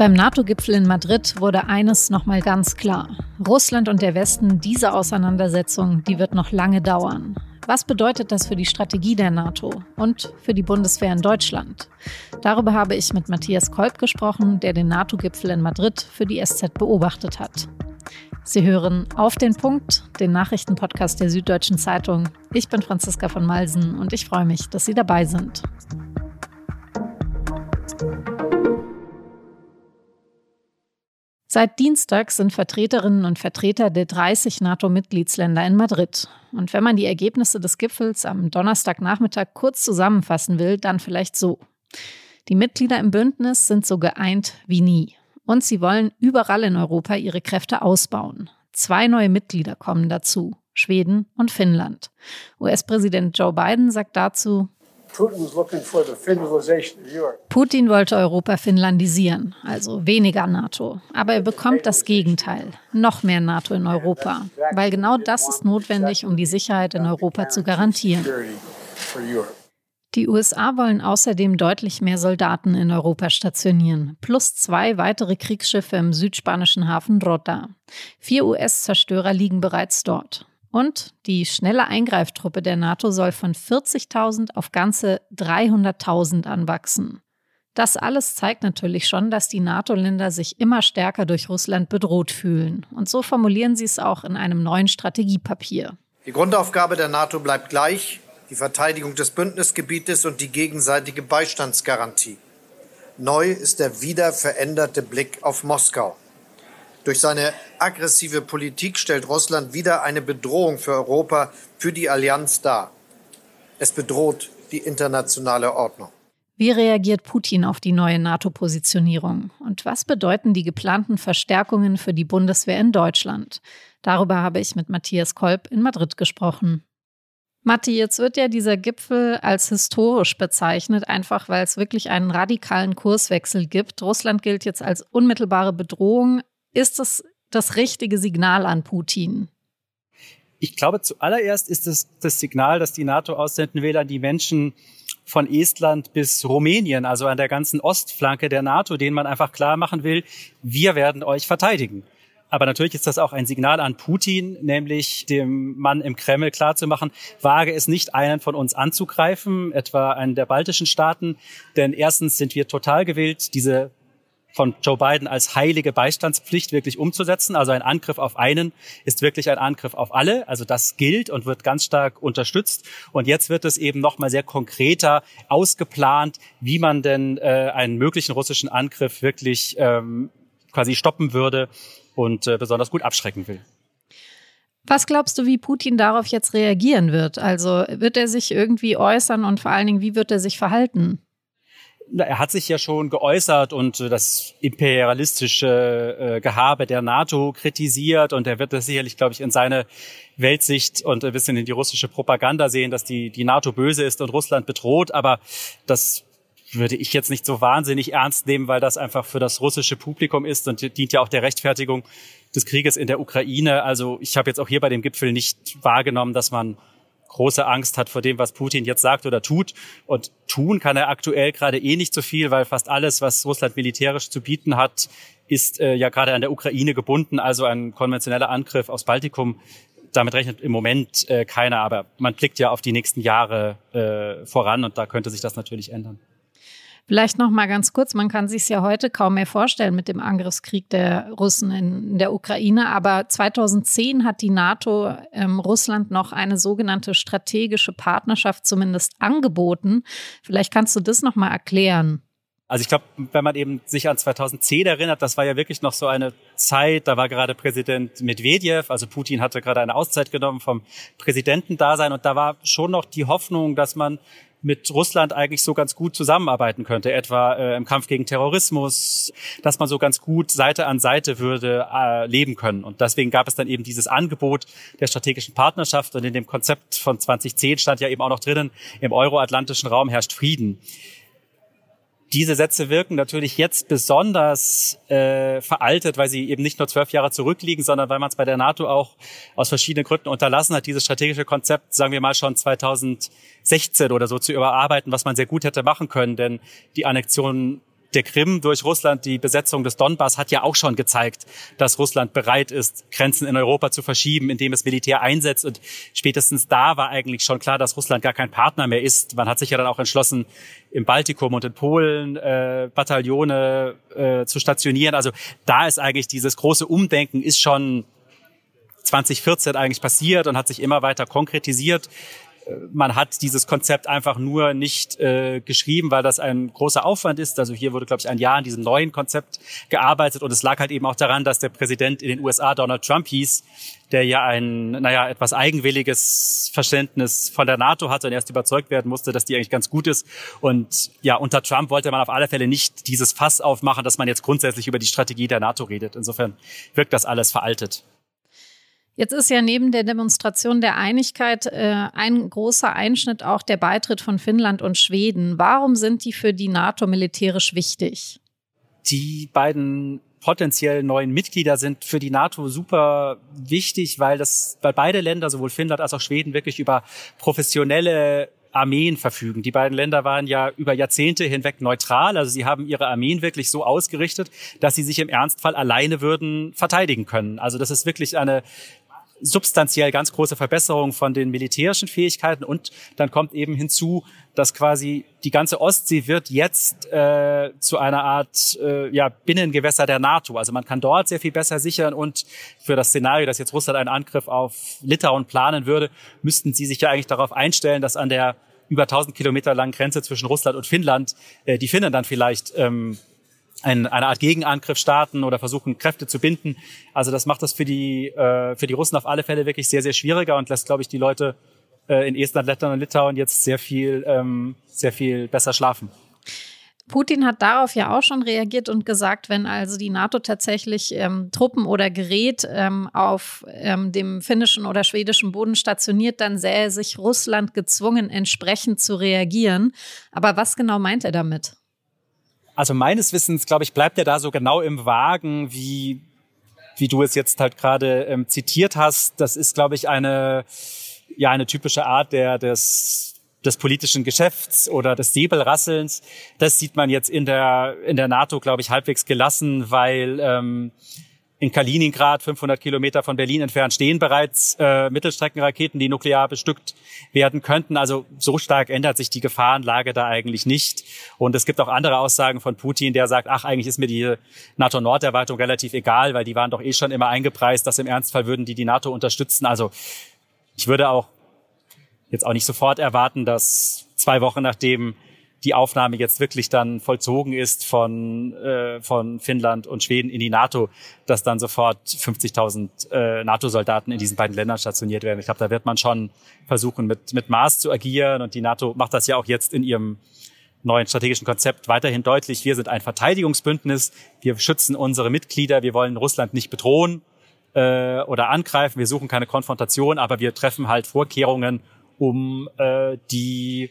Beim NATO-Gipfel in Madrid wurde eines nochmal ganz klar. Russland und der Westen, diese Auseinandersetzung, die wird noch lange dauern. Was bedeutet das für die Strategie der NATO und für die Bundeswehr in Deutschland? Darüber habe ich mit Matthias Kolb gesprochen, der den NATO-Gipfel in Madrid für die SZ beobachtet hat. Sie hören auf den Punkt, den Nachrichtenpodcast der Süddeutschen Zeitung. Ich bin Franziska von Malsen und ich freue mich, dass Sie dabei sind. Seit Dienstag sind Vertreterinnen und Vertreter der 30 NATO-Mitgliedsländer in Madrid. Und wenn man die Ergebnisse des Gipfels am Donnerstagnachmittag kurz zusammenfassen will, dann vielleicht so. Die Mitglieder im Bündnis sind so geeint wie nie. Und sie wollen überall in Europa ihre Kräfte ausbauen. Zwei neue Mitglieder kommen dazu, Schweden und Finnland. US-Präsident Joe Biden sagt dazu, Putin wollte Europa finnlandisieren, also weniger NATO. Aber er bekommt das Gegenteil, noch mehr NATO in Europa, weil genau das ist notwendig, um die Sicherheit in Europa zu garantieren. Die USA wollen außerdem deutlich mehr Soldaten in Europa stationieren, plus zwei weitere Kriegsschiffe im südspanischen Hafen Rota. Vier US-Zerstörer liegen bereits dort. Und die schnelle Eingreiftruppe der NATO soll von 40.000 auf ganze 300.000 anwachsen. Das alles zeigt natürlich schon, dass die NATO-Länder sich immer stärker durch Russland bedroht fühlen. Und so formulieren sie es auch in einem neuen Strategiepapier. Die Grundaufgabe der NATO bleibt gleich, die Verteidigung des Bündnisgebietes und die gegenseitige Beistandsgarantie. Neu ist der wieder veränderte Blick auf Moskau. Durch seine aggressive Politik stellt Russland wieder eine Bedrohung für Europa, für die Allianz dar. Es bedroht die internationale Ordnung. Wie reagiert Putin auf die neue NATO-Positionierung? Und was bedeuten die geplanten Verstärkungen für die Bundeswehr in Deutschland? Darüber habe ich mit Matthias Kolb in Madrid gesprochen. Matti, jetzt wird ja dieser Gipfel als historisch bezeichnet, einfach weil es wirklich einen radikalen Kurswechsel gibt. Russland gilt jetzt als unmittelbare Bedrohung. Ist das das richtige Signal an Putin? Ich glaube, zuallererst ist es das Signal, dass die NATO aussenden will an die Menschen von Estland bis Rumänien, also an der ganzen Ostflanke der NATO, denen man einfach klar machen will, wir werden euch verteidigen. Aber natürlich ist das auch ein Signal an Putin, nämlich dem Mann im Kreml klarzumachen, wage es nicht, einen von uns anzugreifen, etwa einen der baltischen Staaten. Denn erstens sind wir total gewillt, diese von Joe Biden als heilige Beistandspflicht wirklich umzusetzen. Also ein Angriff auf einen ist wirklich ein Angriff auf alle. Also das gilt und wird ganz stark unterstützt. Und jetzt wird es eben nochmal sehr konkreter ausgeplant, wie man denn äh, einen möglichen russischen Angriff wirklich ähm, quasi stoppen würde und äh, besonders gut abschrecken will. Was glaubst du, wie Putin darauf jetzt reagieren wird? Also wird er sich irgendwie äußern und vor allen Dingen, wie wird er sich verhalten? Er hat sich ja schon geäußert und äh, das imperialistische äh, Gehabe der NATO kritisiert und er wird das sicherlich, glaube ich, in seine Weltsicht und ein bisschen in die russische Propaganda sehen, dass die, die NATO böse ist und Russland bedroht. Aber das würde ich jetzt nicht so wahnsinnig ernst nehmen, weil das einfach für das russische Publikum ist und dient ja auch der Rechtfertigung des Krieges in der Ukraine. Also ich habe jetzt auch hier bei dem Gipfel nicht wahrgenommen, dass man große Angst hat vor dem, was Putin jetzt sagt oder tut. Und tun kann er aktuell gerade eh nicht so viel, weil fast alles, was Russland militärisch zu bieten hat, ist äh, ja gerade an der Ukraine gebunden. Also ein konventioneller Angriff aufs Baltikum, damit rechnet im Moment äh, keiner. Aber man blickt ja auf die nächsten Jahre äh, voran und da könnte sich das natürlich ändern. Vielleicht noch mal ganz kurz, man kann sich es ja heute kaum mehr vorstellen mit dem Angriffskrieg der Russen in, der Ukraine, aber 2010 hat die NATO ähm, Russland noch eine sogenannte strategische Partnerschaft zumindest angeboten. Vielleicht kannst du das noch mal erklären. Also ich glaube, wenn man eben sich an 2010 erinnert, das war ja wirklich noch so eine Zeit, da war gerade Präsident Medvedev, also Putin hatte gerade eine Auszeit genommen vom Präsidentendasein und da war schon noch die Hoffnung, dass man mit Russland eigentlich so ganz gut zusammenarbeiten könnte, etwa äh, im Kampf gegen Terrorismus, dass man so ganz gut Seite an Seite würde äh, leben können. Und deswegen gab es dann eben dieses Angebot der strategischen Partnerschaft. Und in dem Konzept von 2010 stand ja eben auch noch drinnen, im euroatlantischen Raum herrscht Frieden diese Sätze wirken natürlich jetzt besonders äh, veraltet, weil sie eben nicht nur zwölf Jahre zurückliegen, sondern weil man es bei der NATO auch aus verschiedenen Gründen unterlassen hat, dieses strategische Konzept, sagen wir mal schon 2016 oder so zu überarbeiten, was man sehr gut hätte machen können, denn die Annexion der Krim durch Russland, die Besetzung des Donbass hat ja auch schon gezeigt, dass Russland bereit ist, Grenzen in Europa zu verschieben, indem es Militär einsetzt. Und spätestens da war eigentlich schon klar, dass Russland gar kein Partner mehr ist. Man hat sich ja dann auch entschlossen, im Baltikum und in Polen äh, Bataillone äh, zu stationieren. Also da ist eigentlich dieses große Umdenken ist schon 2014 eigentlich passiert und hat sich immer weiter konkretisiert man hat dieses Konzept einfach nur nicht äh, geschrieben, weil das ein großer Aufwand ist. Also hier wurde, glaube ich, ein Jahr an diesem neuen Konzept gearbeitet und es lag halt eben auch daran, dass der Präsident in den USA Donald Trump hieß, der ja ein, naja, etwas eigenwilliges Verständnis von der NATO hatte und erst überzeugt werden musste, dass die eigentlich ganz gut ist. Und ja, unter Trump wollte man auf alle Fälle nicht dieses Fass aufmachen, dass man jetzt grundsätzlich über die Strategie der NATO redet. Insofern wirkt das alles veraltet. Jetzt ist ja neben der Demonstration der Einigkeit äh, ein großer Einschnitt auch der Beitritt von Finnland und Schweden. Warum sind die für die NATO militärisch wichtig? Die beiden potenziell neuen Mitglieder sind für die NATO super wichtig, weil das, weil beide Länder, sowohl Finnland als auch Schweden, wirklich über professionelle Armeen verfügen. Die beiden Länder waren ja über Jahrzehnte hinweg neutral, also sie haben ihre Armeen wirklich so ausgerichtet, dass sie sich im Ernstfall alleine würden verteidigen können. Also das ist wirklich eine substanziell ganz große Verbesserung von den militärischen Fähigkeiten und dann kommt eben hinzu, dass quasi die ganze Ostsee wird jetzt äh, zu einer Art äh, ja, Binnengewässer der NATO. Also man kann dort sehr viel besser sichern und für das Szenario, dass jetzt Russland einen Angriff auf Litauen planen würde, müssten sie sich ja eigentlich darauf einstellen, dass an der über 1000 Kilometer langen Grenze zwischen Russland und Finnland äh, die Finnen dann vielleicht ähm, ein, eine Art Gegenangriff starten oder versuchen, Kräfte zu binden. Also das macht das für die, äh, für die Russen auf alle Fälle wirklich sehr, sehr schwieriger und lässt, glaube ich, die Leute äh, in Estland, Lettland und Litauen jetzt sehr viel, ähm, sehr viel besser schlafen. Putin hat darauf ja auch schon reagiert und gesagt, wenn also die NATO tatsächlich ähm, Truppen oder Gerät ähm, auf ähm, dem finnischen oder schwedischen Boden stationiert, dann sähe sich Russland gezwungen, entsprechend zu reagieren. Aber was genau meint er damit? Also meines Wissens, glaube ich, bleibt er da so genau im Wagen, wie, wie du es jetzt halt gerade ähm, zitiert hast. Das ist, glaube ich, eine, ja, eine typische Art der, des, des politischen Geschäfts oder des Säbelrasselns. Das sieht man jetzt in der, in der NATO, glaube ich, halbwegs gelassen, weil, ähm, in Kaliningrad, 500 Kilometer von Berlin entfernt, stehen bereits äh, Mittelstreckenraketen, die nuklear bestückt werden könnten. Also so stark ändert sich die Gefahrenlage da eigentlich nicht. Und es gibt auch andere Aussagen von Putin, der sagt, ach, eigentlich ist mir die NATO-Norderweiterung relativ egal, weil die waren doch eh schon immer eingepreist, dass im Ernstfall würden die die NATO unterstützen. Also ich würde auch jetzt auch nicht sofort erwarten, dass zwei Wochen nachdem die Aufnahme jetzt wirklich dann vollzogen ist von, äh, von Finnland und Schweden in die NATO, dass dann sofort 50.000 äh, NATO-Soldaten in diesen beiden Ländern stationiert werden. Ich glaube, da wird man schon versuchen, mit, mit Maß zu agieren. Und die NATO macht das ja auch jetzt in ihrem neuen strategischen Konzept weiterhin deutlich. Wir sind ein Verteidigungsbündnis. Wir schützen unsere Mitglieder. Wir wollen Russland nicht bedrohen äh, oder angreifen. Wir suchen keine Konfrontation, aber wir treffen halt Vorkehrungen, um äh, die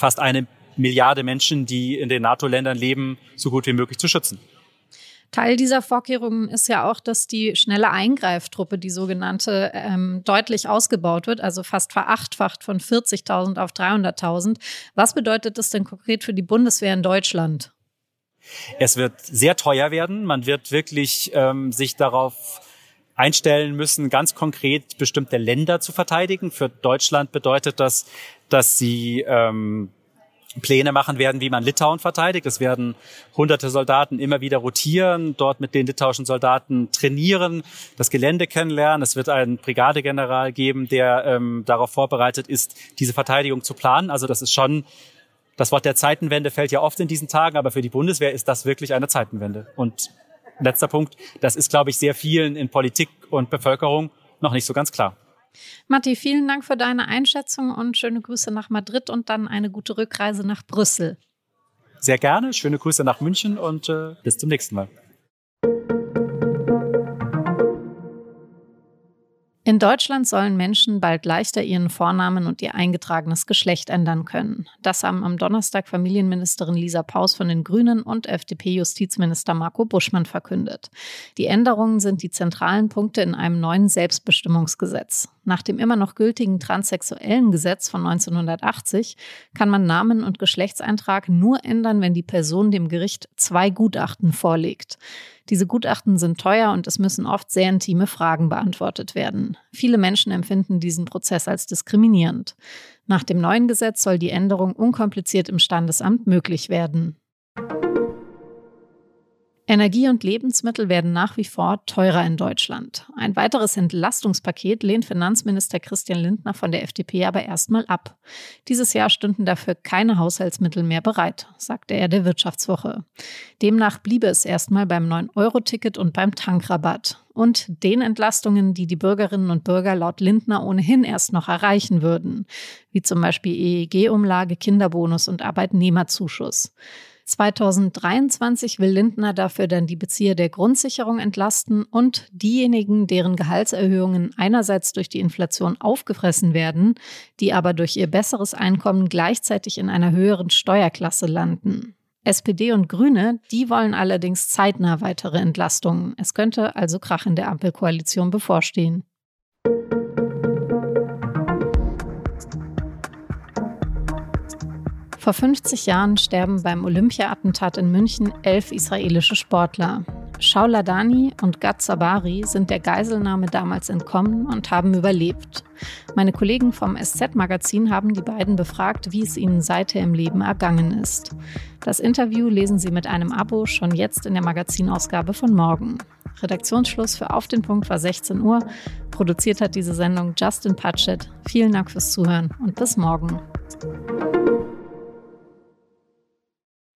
fast eine Milliarde Menschen, die in den NATO-Ländern leben, so gut wie möglich zu schützen. Teil dieser Vorkehrungen ist ja auch, dass die schnelle Eingreiftruppe, die sogenannte, ähm, deutlich ausgebaut wird, also fast verachtfacht von 40.000 auf 300.000. Was bedeutet das denn konkret für die Bundeswehr in Deutschland? Es wird sehr teuer werden. Man wird wirklich ähm, sich darauf einstellen müssen, ganz konkret bestimmte Länder zu verteidigen. Für Deutschland bedeutet das, dass sie ähm, Pläne machen werden, wie man Litauen verteidigt. Es werden hunderte Soldaten immer wieder rotieren, dort mit den litauischen Soldaten trainieren, das Gelände kennenlernen. Es wird einen Brigadegeneral geben, der ähm, darauf vorbereitet ist, diese Verteidigung zu planen. Also das ist schon, das Wort der Zeitenwende fällt ja oft in diesen Tagen, aber für die Bundeswehr ist das wirklich eine Zeitenwende. Und letzter Punkt, das ist, glaube ich, sehr vielen in Politik und Bevölkerung noch nicht so ganz klar. Matti, vielen Dank für deine Einschätzung und schöne Grüße nach Madrid und dann eine gute Rückreise nach Brüssel. Sehr gerne, schöne Grüße nach München und äh, bis zum nächsten Mal. In Deutschland sollen Menschen bald leichter ihren Vornamen und ihr eingetragenes Geschlecht ändern können. Das haben am Donnerstag Familienministerin Lisa Paus von den Grünen und FDP-Justizminister Marco Buschmann verkündet. Die Änderungen sind die zentralen Punkte in einem neuen Selbstbestimmungsgesetz. Nach dem immer noch gültigen transsexuellen Gesetz von 1980 kann man Namen und Geschlechtseintrag nur ändern, wenn die Person dem Gericht zwei Gutachten vorlegt. Diese Gutachten sind teuer und es müssen oft sehr intime Fragen beantwortet werden. Viele Menschen empfinden diesen Prozess als diskriminierend. Nach dem neuen Gesetz soll die Änderung unkompliziert im Standesamt möglich werden. Energie und Lebensmittel werden nach wie vor teurer in Deutschland. Ein weiteres Entlastungspaket lehnt Finanzminister Christian Lindner von der FDP aber erstmal ab. Dieses Jahr stünden dafür keine Haushaltsmittel mehr bereit, sagte er der Wirtschaftswoche. Demnach bliebe es erstmal beim 9-Euro-Ticket und beim Tankrabatt und den Entlastungen, die die Bürgerinnen und Bürger laut Lindner ohnehin erst noch erreichen würden, wie zum Beispiel EEG-Umlage, Kinderbonus und Arbeitnehmerzuschuss. 2023 will Lindner dafür dann die Bezieher der Grundsicherung entlasten und diejenigen, deren Gehaltserhöhungen einerseits durch die Inflation aufgefressen werden, die aber durch ihr besseres Einkommen gleichzeitig in einer höheren Steuerklasse landen. SPD und Grüne, die wollen allerdings zeitnah weitere Entlastungen. Es könnte also Krach in der Ampelkoalition bevorstehen. Vor 50 Jahren sterben beim Olympia-Attentat in München elf israelische Sportler. Shauladani und Gad Sabari sind der Geiselnahme damals entkommen und haben überlebt. Meine Kollegen vom SZ-Magazin haben die beiden befragt, wie es ihnen seither im Leben ergangen ist. Das Interview lesen Sie mit einem Abo schon jetzt in der Magazinausgabe von morgen. Redaktionsschluss für Auf den Punkt war 16 Uhr. Produziert hat diese Sendung Justin Patchett. Vielen Dank fürs Zuhören und bis morgen.